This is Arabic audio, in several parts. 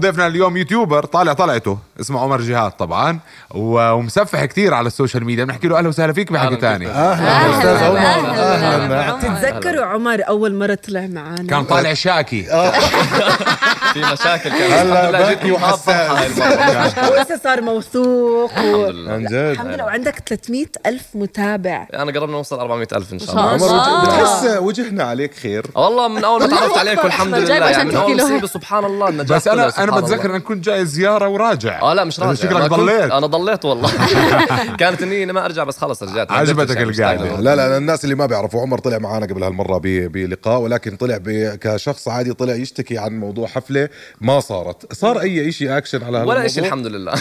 ضيفنا اليوم يوتيوبر طالع طلعته. اسمه عمر جهاد طبعا ومسفح كثير على السوشيال ميديا. بنحكي له أهلا وسهلا فيك بحكي ثاني أهلا أستاذ عمر. أهلا تتذكروا عمر أول مرة طلع معانا؟ كان طالع شاكي. في مشاكل كانت هلا وحساس. المرة. وهسه صار موثوق و... الحمد لله. عن جد. الحمد لله. وعندك 300 ألف متابع. أنا قربنا نوصل 400 ألف إن شاء الله. عمر. بتحس وجهنا عليك خير؟ والله من أول ما تعرفت عليكم الحمد لله. عشان يعني من أول سبحان الله النجاح بس أنا أنا بتذكر. إنك كنت جاي زيارة وراجع آه لا مش راجع شكلك ضليت. أنا ضليت والله كانت النية إني ما أرجع بس خلص رجعت عجبتك. له. لا لا الناس اللي ما بيعرفوا عمر طلع معنا قبل هالمرة ب- بلقاء ولكن طلع كشخص عادي طلع يشتكي عن موضوع حفلة ما صارت صار أي شيء اكشن على ولا شيء الحمد لله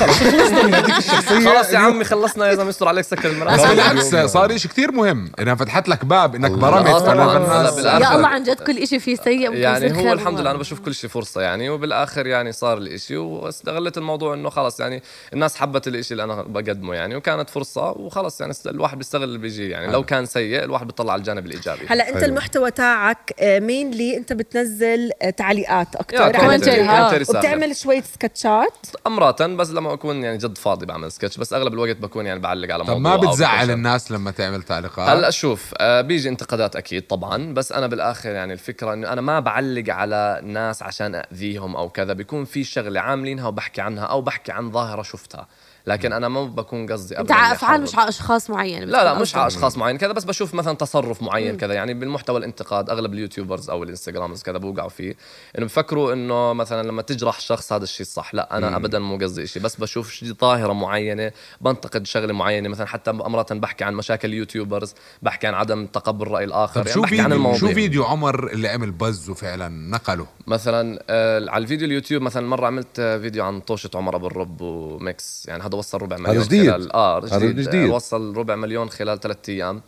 من هذيك الشخصيه خلاص يا عمي خلصنا يا زلمه يستر عليك سكر بس المرأة بالعكس صار شيء كثير مهم إنها فتحت لك باب إنك برمت آه الناس بالآخر. يا الله عن جد كل إشي فيه سيء يعني هو الحمد لله أنا. بشوف كل شيء فرصة يعني وبالآخر يعني صار الإشي واستغلت الموضوع إنه خلص يعني الناس حبت الإشي اللي أنا بقدمه يعني وكانت فرصة وخلص يعني الواحد بيستغل اللي بيجي يعني لو كان سيء الواحد بيطلع على الجانب الإيجابي هلا أنت حلو. المحتوى تاعك mainly أنت بتنزل آه، تعليقات على commentary،. آه. وبتعمل شوية سكتشات امراتا بس لما أكون يعني جد فاضي بعمل سكتش بس أغلب الوقت بكون يعني بعلق على طب موضوع ما أو بتزعل. الناس لما تعمل تعليقات هلا شوف آه بيجي انتقادات أكيد طبعا بس أنا بالآخر يعني الفكرة إنه أنا ما بعلق على ناس عشان أذيهم أو كذا بيكون في شغلة عاملينها وبحكي عنها أو بحكي عن ظاهرة شفتها. لكن أنا ما بكون قصدي أنت ابدا على إني افعال. مش على أشخاص معين لا لا مش على أشخاص معين كذا بس بشوف مثلا تصرف معين كذا. يعني بالمحتوى الانتقاد أغلب اليوتيوبرز أو الانستغرامز كذا بوقعوا فيه إنه بفكروا إنه مثلا لما تجرح شخص هذا الشيء صح لا أنا ابدا مو قصدي شيء بس بشوف شيء ظاهرة معينة بنتقد شغلة معينة. مثلا حتى مرات بحكي عن مشاكل اليوتيوبرز بحكي عن عدم تقبل الراي الآخر. يعني شو بحكي عن فيديو الموضوع شو فيديو عمر اللي عمل buzz وفعلا نقله؟ مثلا آه على الفيديو اليوتيوب مثلا مرة عملت فيديو عن طوشة عمر أبو الرب وميكس يعني هذا وصل ربع مليون جديد. خلال آه هذا جديد, جديد. جديد. وصل ربع مليون خلال ثلاثة أيام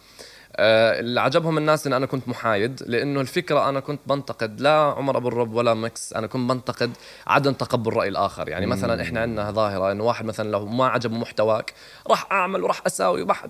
اللي عجبهم الناس إن أنا كنت محايد لأنه الفكرة أنا كنت بنتقد لا عمر أبو الرب ولا ميكس أنا كنت بنتقد عدم تقبل رأي الآخر. يعني مثلا إحنا عندنا ظاهرة إنه واحد مثلا لو ما عجبه محتواك راح أعمل وراح أساوي وبح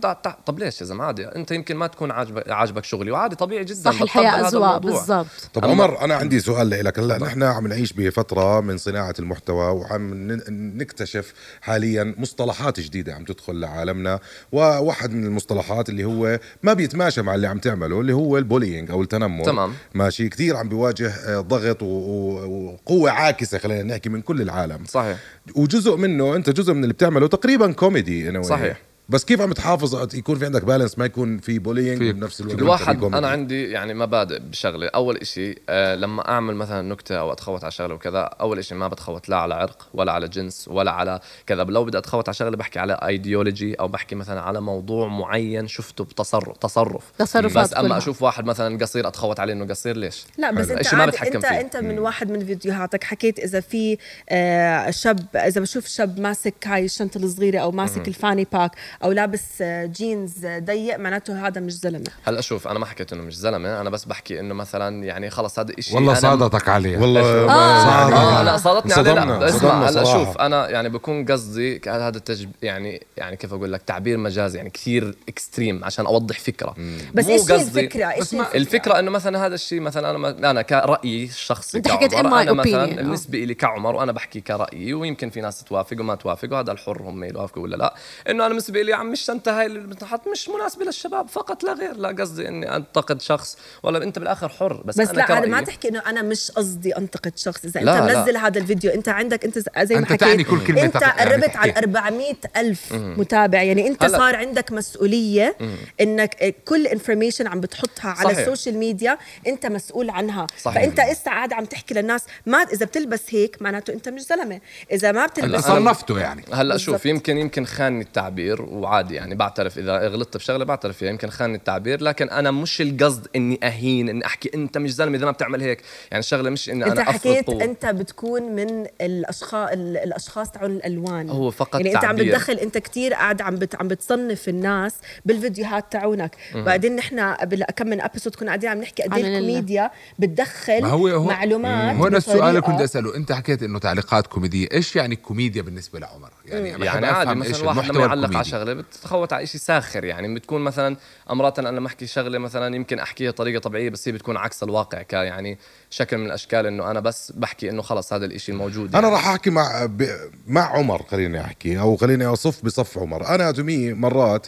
طب ليش يا زلمة؟ عادي أنت يمكن ما تكون عاجبك عاجبك شغلي وعادي طبيعي جدا صح الحياة اذواق الموضوع. بالضبط. طب عمر أنا عندي سؤال لك هلا نحن عم نعيش بفترة من صناعة المحتوى وعم ن- نكتشف حاليا مصطلحات جديدة عم تدخل لعالمنا وواحد من المصطلحات اللي هو ما بيتماشى مع اللي عم تعمله اللي هو ال bullying أو التنمر. تمام. ماشي. كثير عم بيواجه آه، ضغط وقوة عاكسة خلينا نحكي من كل العالم. صحيح. وجزء منه أنت جزء من اللي بتعمله تقريبا كوميدي صحيح. بس كيف عم تحافظ يكون في عندك balance ما يكون في bullying في- بنفس الوقت الواحد؟ أنا عندي يعني مبادئ بشغلة أول إشي آه لما أعمل مثلا نكتة أو أتخوت على شغلة وكذا أول إشي ما بتخوت لا على عرق ولا على جنس ولا على كذا لو بدي أتخوت على شغلة بحكي على ايديولوجي أو بحكي مثلا على موضوع معين شفته بتصرف تصرف تصرفات بس أما. أشوف واحد مثلا قصير أتخوت عليه إنه قصير ليش لا بس حلو. أنت إشي ما بتحكم انت فيه. أنت من واحد من فيديوهاتك حكيت إذا في آه، شاب إذا بشوف شاب ماسك هاي الشنطة الصغيرة أو ماسك ال fanny pack أو لابس آه، جينز ضيق معناته هذا مش زلمة. هلا شوف أنا ما حكيت إنه مش زلمة أنا بس بحكي إنه مثلا يعني خلص هذا إشي والله أنا صادتك عليه. والله آه. آه لا صادتني عليه لا. اسمع هلا. شوف أنا يعني بكون قصدي هذا التجب يعني يعني كيف أقول لك تعبير مجازي يعني كثير extreme عشان أوضح فكرة. بس مو إيش الفكرة؟ إيش الفكرة؟ إنه مثلا هذا الشيء مثلا أنا ما- أنا كرأيي الشخصي أنت حكيت أنا مثلا opinion، آه. بالنسبة لي كعمر وأنا بحكي كرأيي ويمكن في ناس توافق وما توافق وهذا الحر هم يوافقوا ولا لا إنه أنا بالنسبة لي عم الشنطه هاي اللي بتنحط مش مناسبة للشباب فقط لا غير لا قصدي إني أنتقد شخص ولا أنت بالآخر حر بس, بس أنا لا كرأيي- ما تحكي إنه أنا مش قصدي أنتقد شخص إذا لا، أنت. منزل هذا الفيديو أنت عندك أنت زي ما أنت حكيت تعني كل كلمة أنت يعني قربت. على 400 ألف متابع يعني أنت هلا. صار عندك مسؤولية إنك كل information عم بتحطها على صحيح. السوشيال ميديا أنت مسؤول عنها صحيح. فأنت إسا قاعد عم تحكي للناس ما إذا بتلبس هيك معناته أنت مش زلمة إذا ما بتلبس هلا صنفته يعني هلا. شوف يمكن يمكن خانني التعبير وعادي يعني بعترف إذا غلطت بشغلة بعترف فيها. يمكن خانني التعبير لكن أنا مش القصد إني أهين إني أحكي أنت مش زلمه إذا ما بتعمل هيك. يعني الشغله مش إني أنت أنا أفرض حكيت. أنت بتكون من الاشخاص الأشخاص تاعون الألوان. هو فقط يعني أنت عم تعبير. بتدخل أنت كتير قاعد عم بت عم بتصنف الناس بالفيديوهات تاعونك. بعدين نحن قبل كم من episode كنا قاعدين عم نحكي قد إيه الكوميديا بتدخل ما هو هو معلومات هون السؤال اللي كنت أسأله. أنت حكيت إنه تعليقات كوميدية. إيش يعني كوميديا بالنسبة لعمر؟ يعني يعني عادي أفهم إيش مثلا واحد لما المحتوى يعلق على شغلة بتتخوت على شيء ساخر يعني بتكون مثلا مرات أنا لما أحكي شغلة مثلا يمكن أحكيها طريقة طبيعية بس هي بتكون عكس الواقع ك يعني شكل من الأشكال إنه أنا بس بحكي إنه خلص هذا الإشي الموجود أنا يعني. راح أحكي مع ب... مع عمر خليني أحكي أو خليني أصف بصف عمر أنا بتهيألي مرات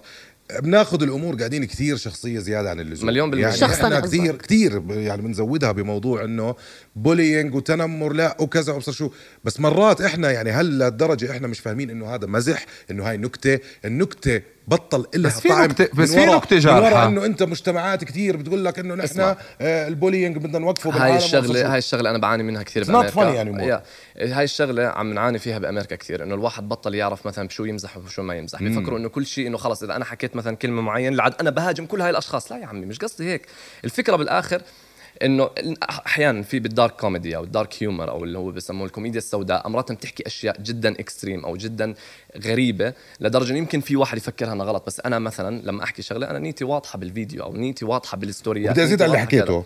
بناخذ الأمور قاعدين كثير شخصية زيادة عن اللزوم مليون بالمية. يعني شخصاً إحنا. كثير كثير يعني بنزودها بموضوع إنه bullying وتنمر لا وكذا وأبصر شو بس مرات إحنا يعني هل لهالدرجة إحنا مش فاهمين إنه هذا مزح إنه هاي نكتة النكتة بطل الا بس في نكتة- بس في نكتة من جارحة. ورا إنه أنت مجتمعات كثير بتقول لك إنه نحن. آه ال bullying بدنا نوقفه بالعالم هاي. الشغله هاي الشغلة أنا بعاني منها كثير It's not بامريكا funny anymore. يا. هاي الشغلة عم نعاني فيها بأمريكا كثير إنه الواحد بطل يعرف مثلا بشو يمزح وشو ما يمزح بيفكروا إنه كل شيء إنه خلص إذا أنا حكيت مثلا كلمة معينة لعد أنا بهاجم كل هاي الأشخاص لا يا عمي مش قصدي هيك الفكرة بالآخر إنه أحيانا في بال dark comedy أو ال dark humor أو اللي هو بسموه الكوميديا السوداء امرات بتحكي أشياء جدا extreme أو جدا غريبة لدرجة يمكن في واحد يفكرها انها غلط بس أنا مثلا لما أحكي شغلة أنا نيتي واضحة بالفيديو أو نيتي واضحة بالستوريات بدي أزيد على اللي. حكيته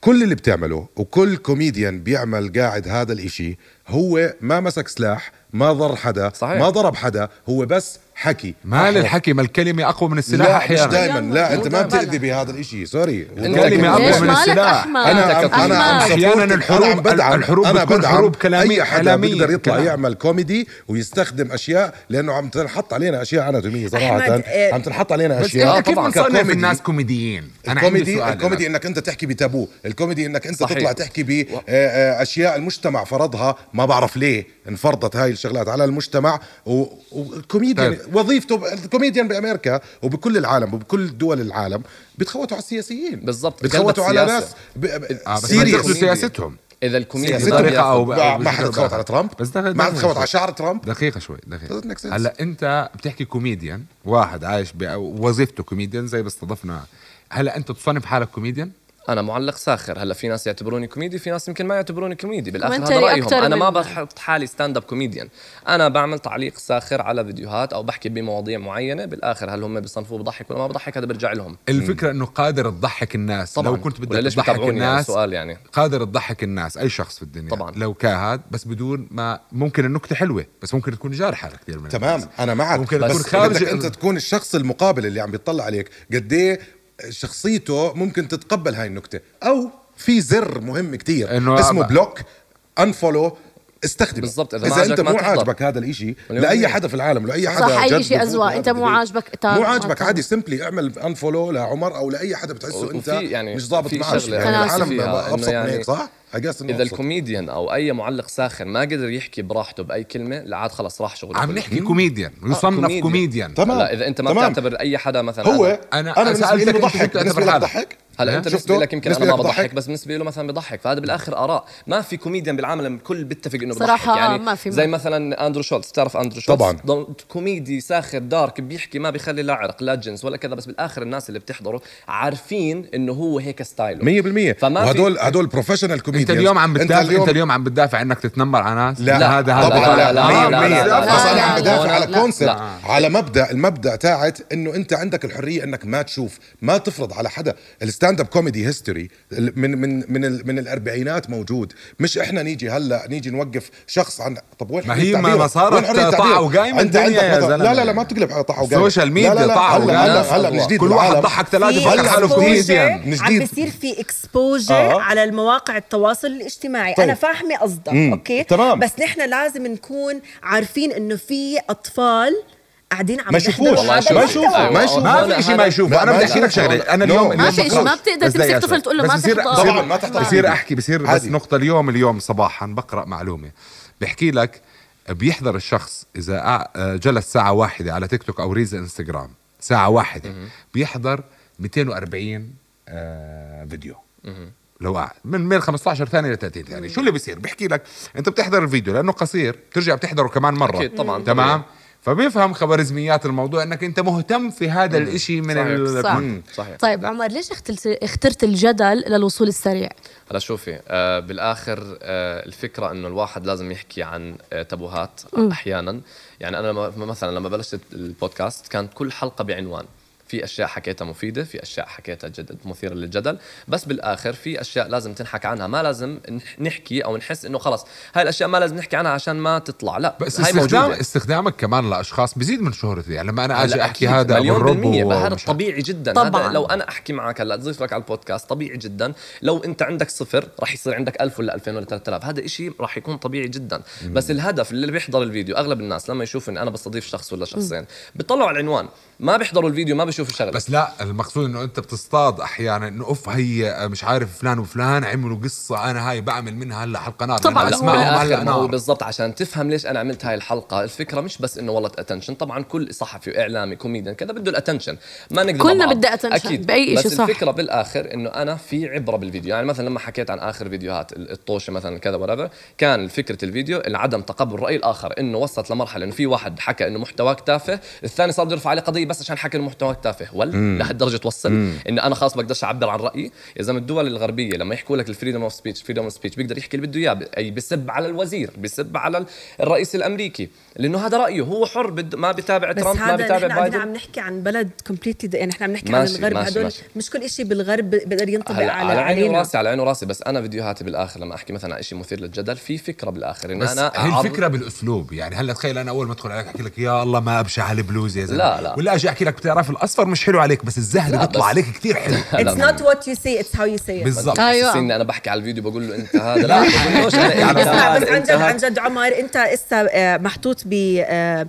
كل اللي بتعمله وكل كوميديان بيعمل قاعد هذا الإشي هو ما مسك سلاح ما ضر حدا صحيح. ما ضرب حدا هو بس حكي ما. للحكي ما الكلمة أقوى من السلاح لا مش أحيانا دائما لا أنت ما. بتأذي بهذا الإشي سوري الكلمة ليش أقوى من السلاح. أنا أنا أحياناً supporting. الحروب- بدعم الحروب أنا بتكون بدعم حروب كلامية- أي حدا بيقدر يطلع كلام. يعمل كوميدي ويستخدم أشياء لأنه عم تنحط علينا أشياء أنا تميز صراحة آه، عم تنحط علينا بس أشياء كيف. بنصنف. الناس كوميديين أنا عندي الكوميدي سؤال الكوميدي لك. إنك أنت تحكي بتابو الكوميدي إنك أنت. تطلع تحكي باشياء المجتمع فرضها ما بعرف ليه انفرضت هاي الشغلات على المجتمع و- والكوميديان طيب. وظيفته الكوميديان بأمريكا وبكل العالم وبكل دول العالم بيتخوتوا على السياسيين بالضبط. بيتخوتوا على. ناس ب... ب... آه ما. تاخذوا سياستهم إذا الكوميديا ياخذ- أو ما حدا تخوت على ترامب بس دخل- ما حدا تخوت. على شعر ترامب دقيقة شوي sense. هلا أنت بتحكي كوميديان واحد عايش بوظيفته كوميديان زي باستضفنا هلا أنت تصنف حالك كوميديان أنا معلق ساخر. هلا في ناس يعتبروني كوميدي في ناس يمكن ما يعتبروني كوميدي. بالآخر هذا رأيهم. أنا ما بحط حالي stand up comedian أنا بعمل تعليق ساخر على فيديوهات أو بحكي بمواضيع معينة. بالآخر هل هم بيصنفوه بضحك ولا ما بضحك هذا بيرجع لهم. الفكرة إنه قادر تضحك الناس. طبعاً. لو كنت بدك تضحك بتابعوني؟ يعني الناس سؤال يعني. قادر تضحك الناس أي شخص في الدنيا. طبعاً. لو كان بس بدون ما ممكن النكتة حلوة بس ممكن تكون جارحة لكثير من تمام. الناس. أنا معك. ممكن بس تكون خارج بدك أنت تكون الشخص المقابل اللي عم بيطلع عليك قد إيه شخصيته ممكن تتقبل هاي النكتة أو في زر مهم كتير إنه اسمه أبقى- block unfollow استخدمه بالضبط، إذا إذا, ما انت مو. عاجبك هذا الإشي لأي. حدا في العالم لأي حدا صح اي شيء اذواق بهذا أنت مو. عاجبك مو عاجبك. عادي simply اعمل unfollow لعمر أو لأي حدا بتحسه أنت يعني مش ضابط شغلة يعني العالم أبسط من يعني هيك صح؟ I guess إنه إذا. الكوميديان أو أي معلق ساخر ما قدر يحكي براحته بأي كلمة لا عاد خلص راح شغله عم. نحكي كوميديان يصنف comedian. comedian تمام لا إذا أنت ما تمام. بتعتبر أي حدا مثلا هو أنا- أنا أنا بالنسبة لي بضحك بالنسبة تعتبر بضحك هلا؟ انت؟ بالنسبة لك يمكن أنا ما بضحك؟ بس بالنسبة له مثلا بضحك فهذا بالآخر آراء. ما في كوميديان بالعالم الكل بيتفق إنه بضحك صراحة يعني ما في- زي مثلا أندرو شولتز بتعرف أندرو شولتز؟ طبعاً. كوميدي ساخر دارك بيحكي ما بيخلي لا عرق لا جنس ولا كذا بس بالآخر الناس اللي بتحضره عارفين إنه هو هيك style ه. 100% فما في- وهدول هدول professional comedians انت اليوم عم بتدافع أنت اليوم عم بتدافع إنك تتنمر على ناس؟ لا. لا، هذا هذا طبعا. لا، لا لا، لا، 100% لا، لا، بس أنا عم بدافع على. concept. على مبدأ المبدأ تاعت إنه أنت عندك الحرية إنك ما تشوف ما تفرض على حدا. ال stand up comedy history من من من ال- من الأربعينات موجود مش إحنا نيجي هلا نيجي نوقف شخص عن طب وين ما هي ما- صارت؟ طاعة وقايمة انت عندك مثلا- لا. لا لا ما تقلب طاعه وقايمة السوشيال ميديا لا طاعة هلا. هلا هلا الجديد كل واحد. ضحك ثلاثة في بفكر حاله كوميديان من عم جديد. بيصير في exposure آه. على المواقع التواصل الاجتماعي طيب. أنا فاهمة قصدك. okay تمام. بس نحن لازم نكون عارفين إنه في أطفال قاعدين عم ما بيحضروا يشوفوش. ما شوف. المحتوى. يشوفوا. ما أيوة. يشوفوا. ما في شيء ما يشوفه لا، أنا بدي أحكي لك يشوفوا. شغلة أنا. اليوم ما في شيء، ما بتقدر تمسك طفل. تقول له ما طبعاً ما تحضر. بصير أحكي بصير بس. نقطة اليوم اليوم صباحا بقرأ معلومة بحكي لك بيحضر الشخص إذا جلس ساعة واحدة على تيك توك أو reels إنستغرام ساعة واحدة بيحضر 240 آه، فيديو لو قاعد من من 15 ثانية ل 30 ثانية شو اللي بيصير بحكي لك أنت بتحضر الفيديو لأنه قصير بترجع بتحضره كمان مرة أكيد، طبعاً، تمام طبيعي. فبيفهم خوارزميات الموضوع إنك أنت مهتم في هذا الإشي من صحيح. ال... صح. مم. صحيح طيب عمر ليش اخترت الجدل للوصول السريع؟ هلا شوفي آه بالآخر آه الفكرة إنه الواحد لازم يحكي عن آه تبوهات أحيانا يعني أنا مثلا لما بلشت البودكاست كانت كل حلقة بعنوان في أشياء حكيتها مفيدة في أشياء حكيتها جد مثيرة للجدل بس بالآخر في أشياء لازم تنحكى عنها ما لازم نح- نحكي أو نحس إنه خلص هاي الأشياء ما لازم نحكي عنها عشان ما تطلع لا بس هاي استخدام موجودة. استخدامك كمان لأشخاص بزيد من شهرتي يعني لما أنا آجي أحكي هذا مليون بالمية و- هذا طبيعي جدا. طبعاً. هذا لو أنا أحكي معك هلا تضيف لك على البودكاست طبيعي جدا. لو أنت عندك صفر راح يصير عندك 1000 ولا 2000 ولا 3000 هذا إشي راح يكون طبيعي جدا. بس الهدف اللي بيحضر الفيديو أغلب الناس لما يشوف إني أنا بستضيف شخص ولا شخصين بيطلعوا على العنوان. ما بيحضروا الفيديو ما بيشوفوا الشغله بس لا المقصود إنه أنت بتصطاد أحيانا إنه أوف هي مش عارف فلان وفلان عملوا قصة أنا هاي بعمل منها هلأ حلقه نار طبعاً، اسمعهم هلأ نار. بالضبط عشان تفهم ليش أنا عملت هاي الحلقة. الفكرة مش بس إنه والله attention طبعا كل صحفي وإعلامي كوميديان كذا بده ال attention ما نقدر كلنا. بدها attention أكيد. بس إشي صح. الفكرة بالآخر إنه أنا في عبرة بالفيديو. يعني مثلا لما حكيت عن آخر فيديوهات الطوشة مثلا كذا ولا كان فكرة الفيديو عدم تقبل رأي الآخر إنه وصلت لمرحلة إنه في واحد حكى إنه محتواك تافه الثاني صار بده يرفع عليه قضية بس عشان حكى انه محتواك تافه ولا لهالدرجه توصل. إنه أنا خلاص بقدرش أعبر عن رأيي. يا زلمة الدول الغربية لما يحكوا لك ال freedom of speech freedom of speech بيقدر يحكي اللي بده إياه أي بيسب على الوزير بيسب على الرئيس الأمريكي. لأنه هذا رأيه هو حر بد ما بيتابع بس ترامب ما بيتابع نحن قاعدين عم بايدن. نحكي عن بلد completely يعني نحن عم نحكي عن الغرب ماشي، هدول ماشي. مش كل شيء بالغرب بيقدر ينطبق على على عيني وراسي على عيني وراسي. بس أنا فيديوهاتي بالآخر لما أحكي مثلا عن شيء مثير للجدل في فكرة بالآخر. بس أنا هي الفكرة بالأسلوب. يعني هلأ تخيل أنا أول ما أدخل عليك أحكي لك يا الله ما أبشع هالبلوز يا زلمة. لا، لا. ولا أجي أحكي لك بتعرف الأصفر مش حلو عليك بس الزهر لا، بيطلع بس- عليك كثير حلو. It's not what you say it's how you say it. بالضبط. بحسسني اني أنا بحكي على الفيديو بقول له أنت هذا لا بقولوش أنا بس عن جد عن جد عمر أنت إسا آه، محطوط ب آه،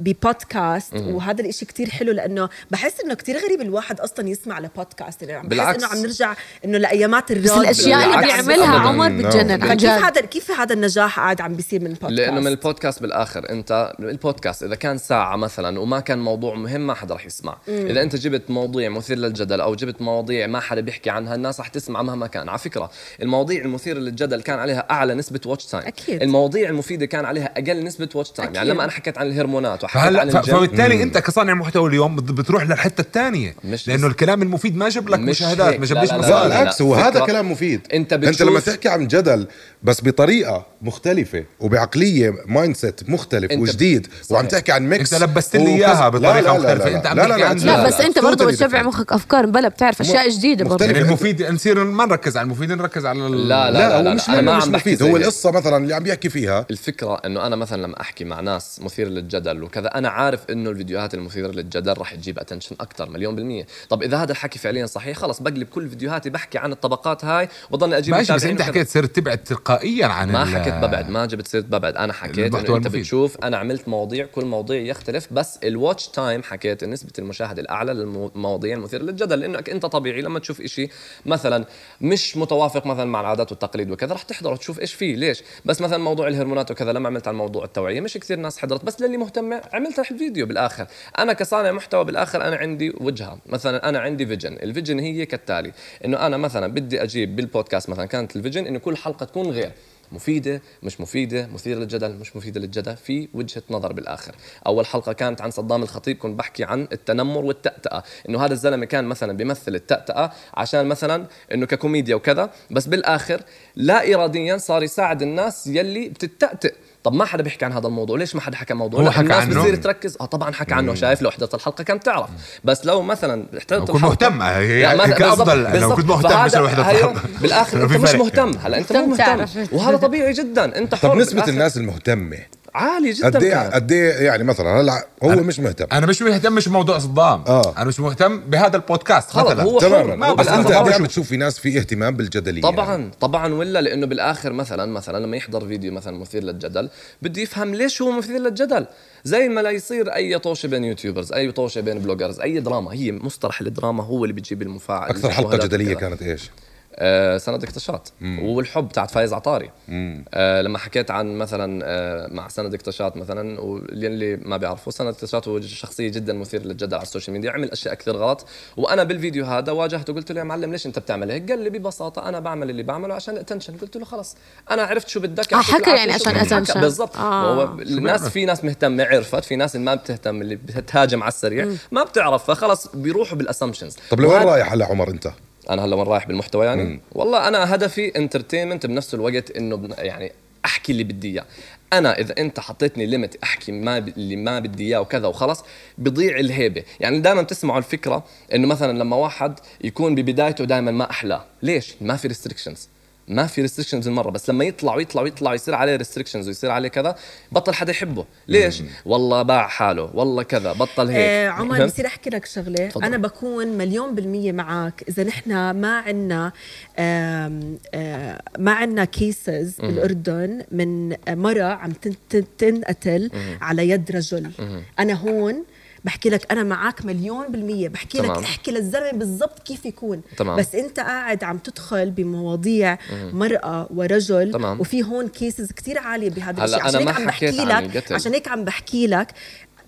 ببودكاست وهذا الإشي كتير حلو لأنه بحس إنه كتير غريب الواحد أصلا يسمع لبودكاست. يعني عم بالعكس. إنه عم نرجع إنه لأيامات بس الراديو الأشياء اللي بيعملها. عمر بتجنن. عن كيف جد. هذا كيف هذا النجاح قاعد عم بيصير من البودكاست لأنه من البودكاست بالآخر أنت البودكاست إذا كان ساعة مثلا وما كان موضوع مهم ما حدا رح يسمع. إذا أنت جبت مواضيع مثير للجدل أو جبت مواضيع ما حدا بيحكي عنها الناس رح تسمع مهما كان. على فكرة المواضيع المثيرة للجدل كان عليها أعلى نسبة watch time أكيد. المواضيع المفيدة كان عليها أقل نسبة watch time يعني. لما أنا حكيت عن الهرمونات وحكيت عن الجيم فبالتالي أنت كصانع محتوى اليوم بت- بتروح للحتة الثانية. مش لأنه الكلام المفيد ما جاب لك مش مشاهدات. ما جابليش. بالعكس هو هذا كلام مفيد. أنت أنت بتشوف- لما تحكي عن جدل بس بطريقة مختلفة وبعقلية mindset مختلف وجديد وعم. تحكي عن mix أنت لبست لي وكذا. إياها بطريقة لا، لا، لا، مختلفة. لا، أنت عم لا، تحكي لا، عن- لا، لا لا، بس أنت برضه بتشبع. مخك أفكار بلا بتعرف أشياء جديدة برضه. يعني المفيد نصير ما نركز على المفيد نركز على لا، لا, لا، هو مش مش مفيد هو هيك. القصة مثلا اللي عم بيحكي فيها الفكرة إنه أنا مثلا لما أحكي مع ناس مثير للجدل وكذا أنا عارف إنه الفيديوهات المثيرة للجدل راح تجيب attention أكثر مليون بالمية طب إذا هذا الحكي فعليا صحيح خلص بقلب كل فيديوهاتي بحكي عن الطبقات هاي وضلني أجيب ماشي بس أنت. حكيت صرت تبعد تلقائيا عن ما ال- حكيت ببعد ما جبت سيرة ببعد. أنا حكيت إنه أنت. بتشوف أنا عملت مواضيع كل موضوع يختلف بس ال watch time حكيت نسبة المشاهدة الأعلى للمواضيع المثيرة للجدل لأنك أنت طبيعي لما تشوف إشي مثلا مش متوافق مثلا مع العادات والتقاليد وكذا رح تحضر وتشوف إيش فيه ليش؟ بس مثلا موضوع الهرمونات وكذا لما عملت عن موضوع التوعية مش كثير ناس حضرت بس للي مهتمة عملت رح فيديو بالآخر. أنا كصانع محتوى بالآخر أنا عندي وجهة مثلا أنا عندي vision ال vision هي كالتالي إنه أنا مثلا بدي أجيب بالبودكاست مثلا كانت الفيجن إنه كل حلقة تكون غير. مفيدة مش مفيدة مثيرة للجدل مش مفيدة للجدل في وجهة نظر بالآخر. أول حلقة كانت عن صدام الخطيب كنت بحكي عن التنمر والتأتأة إنه هذا الزلمة كان مثلا بيمثل التأتأة عشان مثلا إنه ككوميديا وكذا بس بالآخر لا إراديا صار يساعد الناس يلي بتتأتئ طب ما حدا بيحكي عن هذا الموضوع ليش ما حدا حكى موضوع هو لا، حكى الناس عنه. بتصير تركز آه طبعا حكى عنه شايف لو حضرت الحلقة كان تعرف بس لو مثلا حضرت كنت مهتم هي لا، ما- هيك بالضبط- أفضل لو. كنت مهتم مش لو حضرت. بالآخر أنت مش. مهتم هلا أنت مو مهتم. وهذا طبيعي جدا أنت حر طب نسبه. الناس المهتمة عالي جدا قد إيه. قد إيه يعني مثلا هلا هو مش مهتم أنا مش مهتم مش بموضوع صدام آه. أنا مش مهتم بهذا البودكاست خلص، مثلا هو. تماما هو بس أنت قد إيه. بتشوف في ناس في اهتمام بالجدلية طبعا يعني. طبعا ولا لأنه بالآخر مثلا مثلا لما يحضر فيديو مثلا مثير للجدل بده يفهم ليش هو مثير للجدل زي ما لا يصير أي طوشة بين YouTubers أي طوشة بين bloggers أي دراما هي مصطلح الدراما هو اللي بتجيب التفاعل أكثر حلقة جدلية. كانت إيش؟ آه سند اكتشاط والحب تاعت فايز عطاري. آه لما حكيت عن مثلا آه مع سند اكتشاط مثلا واللي ما بيعرفوا سند اكتشاط هو شخصية جدا مثير للجدل على السوشيال ميديا عمل أشياء كثير غلط. وأنا بالفيديو هذا واجهته قلت له يا معلم ليش أنت بتعمل هيك؟ قال لي ببساطة أنا بعمل اللي بعمله عشان ال attention قلت له خلص أنا عرفت شو بدك آه، حكى يعني. عشان attention. بالضبط. آه. هو الناس في ناس مهتمة عرفت في ناس ما بتهتم اللي بتهاجم على السريع ما بتعرف فخلص بيروحوا بال assumptions طب لوين رايح هلا عمر أنت؟ أنا هلا وين رايح بالمحتوى يعني؟ مم. والله أنا هدفي entertainment بنفس الوقت إنه يعني أحكي اللي بدي إياه. أنا إذا أنت حطيتني limit أحكي ما ب... اللي ما بدي إياه وكذا وخلص بضيع الهيبة. يعني دائما تسمعوا الفكرة إنه مثلا لما واحد يكون ببدايته دائما ما أحلاه. ليش؟ ما في restrictions ما في restrictions المرة بس لما يطلع ويطلع ويطلع ويصير عليه restrictions ويصير عليه كذا بطل حدا يحبه. ليش؟ والله باع حاله والله كذا بطل هيك. آه عمر؟ بصير أحكي لك شغلة. تفضل. أنا بكون مليون بالمية معك إذا نحن ما عنا آم، آه ما عنا cases بالأردن من مرة عم تن- تن- تنقتل على يد رجل. أنا هون بحكي لك أنا معك مليون بالمية بحكي تمام. لك احكي للزلمة بالضبط كيف يكون تمام. بس أنت قاعد عم تدخل بمواضيع مرأة ورجل تمام. وفي هون cases كتير عالية بهذا الشيء عشان هيك عم بحكي لك. عشان هيك عم بحكي لك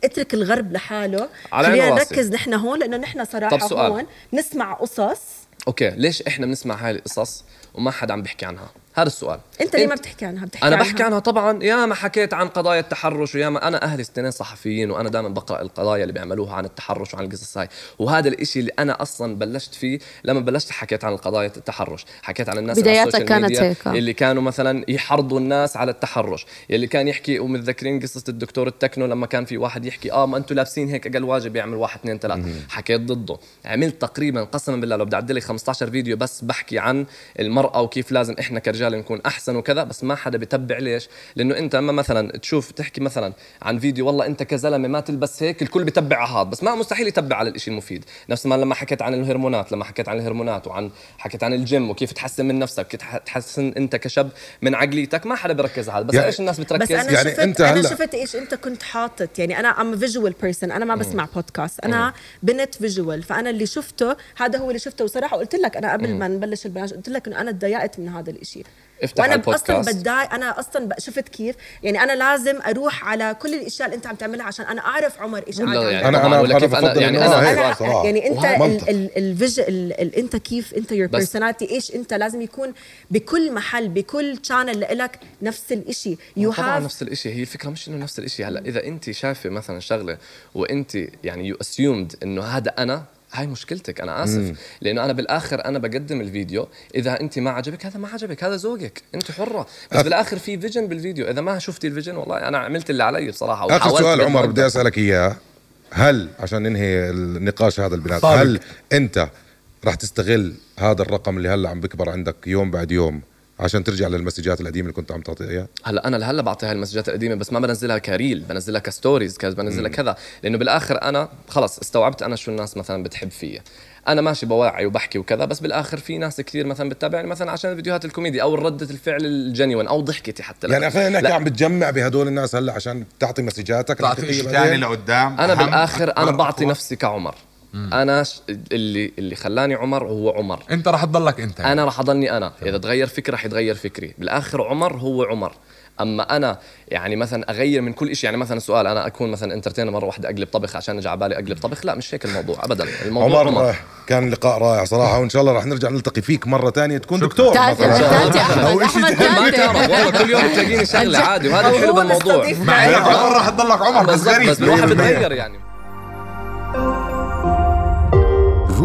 اترك الغرب لحاله خلينا. نركز نحن هون لأنه نحن صراحة. هون نسمع قصص okay ليش إحنا بنسمع هاي القصص وما حدا عم بيحكي عنها هذا السؤال. أنت ليه ما بتحكي عنها بتحكي أنا عنها. بحكي عنها طبعا يا ما حكيت عن قضايا التحرش ويا ما أنا أهلي اثنين صحفيين وأنا دائما بقرأ القضايا اللي بيعملوها عن التحرش وعن القصص هاي. وهذا الإشي اللي أنا أصلا بلشت فيه لما بلشت حكيت عن القضايا التحرش. حكيت عن الناس السوشيال كانت ميديا هيك. اللي كانوا مثلا يحرضوا الناس على التحرش. يلي كان يحكي ومتذكرين قصة الدكتور التكنو لما كان في واحد يحكي آه ما أنتم لابسين هيك أقل واجب يعمل واحد اثنين ثلاث حكيت ضده. عملت تقريبا قسما بالله لو بدي أعدل لي 15 فيديو بس بحكي عن المرأة وكيف لازم إحنا كرجال نكون أحسن وكذا بس ما حدا بتبع ليش؟ لأنه أنت أما مثلا تشوف تحكي مثلا عن فيديو والله أنت كزلمة ما تلبس هيك الكل بتبع على هذا بس ما مستحيل يتبع على الإشي المفيد. نفس ما لما حكيت عن الهرمونات لما حكيت عن الهرمونات وعن حكيت عن الجيم وكيف تحسن من نفسك كيف تحسن أنت كشاب من عقليتك ما حدا بركز على هذا. بس يعني- إيش الناس بس بتركز؟ أنا يعني شفت أنت أنا شفت إيش أنت كنت حاطط. يعني أنا I'm visual person أنا ما بسمع بودكاست أنا بنت visual فأنا اللي شفته هذا هو اللي شفته وصراحة قلت لك أنا قبل ما نبلش البرنامج قلت لك إنه أنا تضايقت من هذا الإشي. افتح وأنا البودكاست. أصلا بتضايق أنا أصلا شفت كيف يعني أنا لازم أروح على كل الأشياء اللي أنت عم تعملها عشان أنا أعرف عمر إيش قاعد عم يعني. أنا- أنا- ولا أنا كيف أنا يعني أنا هيك واحد. صراحة. يعني أنت. ال vision أنت كيف أنت your personality إيش أنت لازم يكون بكل محل بكل channel لك نفس الإشي you طبعا have نفس الشيء هي الفكرة مش إنه نفس الشيء هلأ إذا أنت شايفة مثلا شغلة وأنت يعني you assumed إنه هذا أنا هاي مشكلتك أنا آسف. لأنه أنا بالآخر أنا بقدم الفيديو إذا أنت ما عجبك هذا ما عجبك هذا ذوقك أنت حرة. بس أخ- بالآخر في vision بالفيديو. إذا ما شفتي ال vision والله أنا عملت اللي علي بصراحة آخر سؤال عمر. بدي أسألك إياه. هل عشان ننهي النقاش هذا البنات. هل أنت راح تستغل هذا الرقم اللي هلأ عم بكبر عندك يوم بعد يوم عشان ترجع للمسجات القديمة اللي كنت عم تعطيها إياها؟ هلا أنا لهلا بعطيها المسجات القديمة بس ما بنزلها ك reel بنزلها ك stories كذا بنزلها كذا. لأنه بالآخر أنا خلص استوعبت أنا شو الناس مثلا بتحب فيا أنا ماشي بوعي وبحكي وكذا بس بالآخر في ناس كثير مثلا بتتابعني مثلا عشان الفيديوهات الكوميدي أو ردة الفعل ال genuine أو ضحكتي حتى يعني خلينا نحكي لا. عم بتجمع بهدول الناس هلأ عشان تعطي مسجاتك تعطي شيء؟ ثاني لقدام. أنا بالآخر أنا بعطي أقوى. نفسي كعمر. أنا ش... اللي اللي خلاني عمر هو عمر. أنت راح تضلك أنت. أنا راح أضلني أنا. إذا تغير فكري راح يتغير فكري. بالآخر عمر هو عمر. أما أنا يعني مثلا أغير من كل شيء يعني مثلا سؤال أنا أكون مثلا انترتينر مرة واحدة أقلب طبخ عشان اجى على بالي أقلب طبخ؟ لا مش هيك الموضوع ابدا. الموضوع عمر, عمر, عمر. كان لقاء رائع صراحة وإن شاء الله راح نرجع نلتقي فيك مرة ثانية تكون دكتور مثلاً. أحمد احمد. ما تعرف والله كل يوم تلاقيني شغلة عادي وهذا الحلو هو بالموضوع. مع معي. هيك عمر راح تضلك عمر بس غريب. بس الواحد بتغير يعني.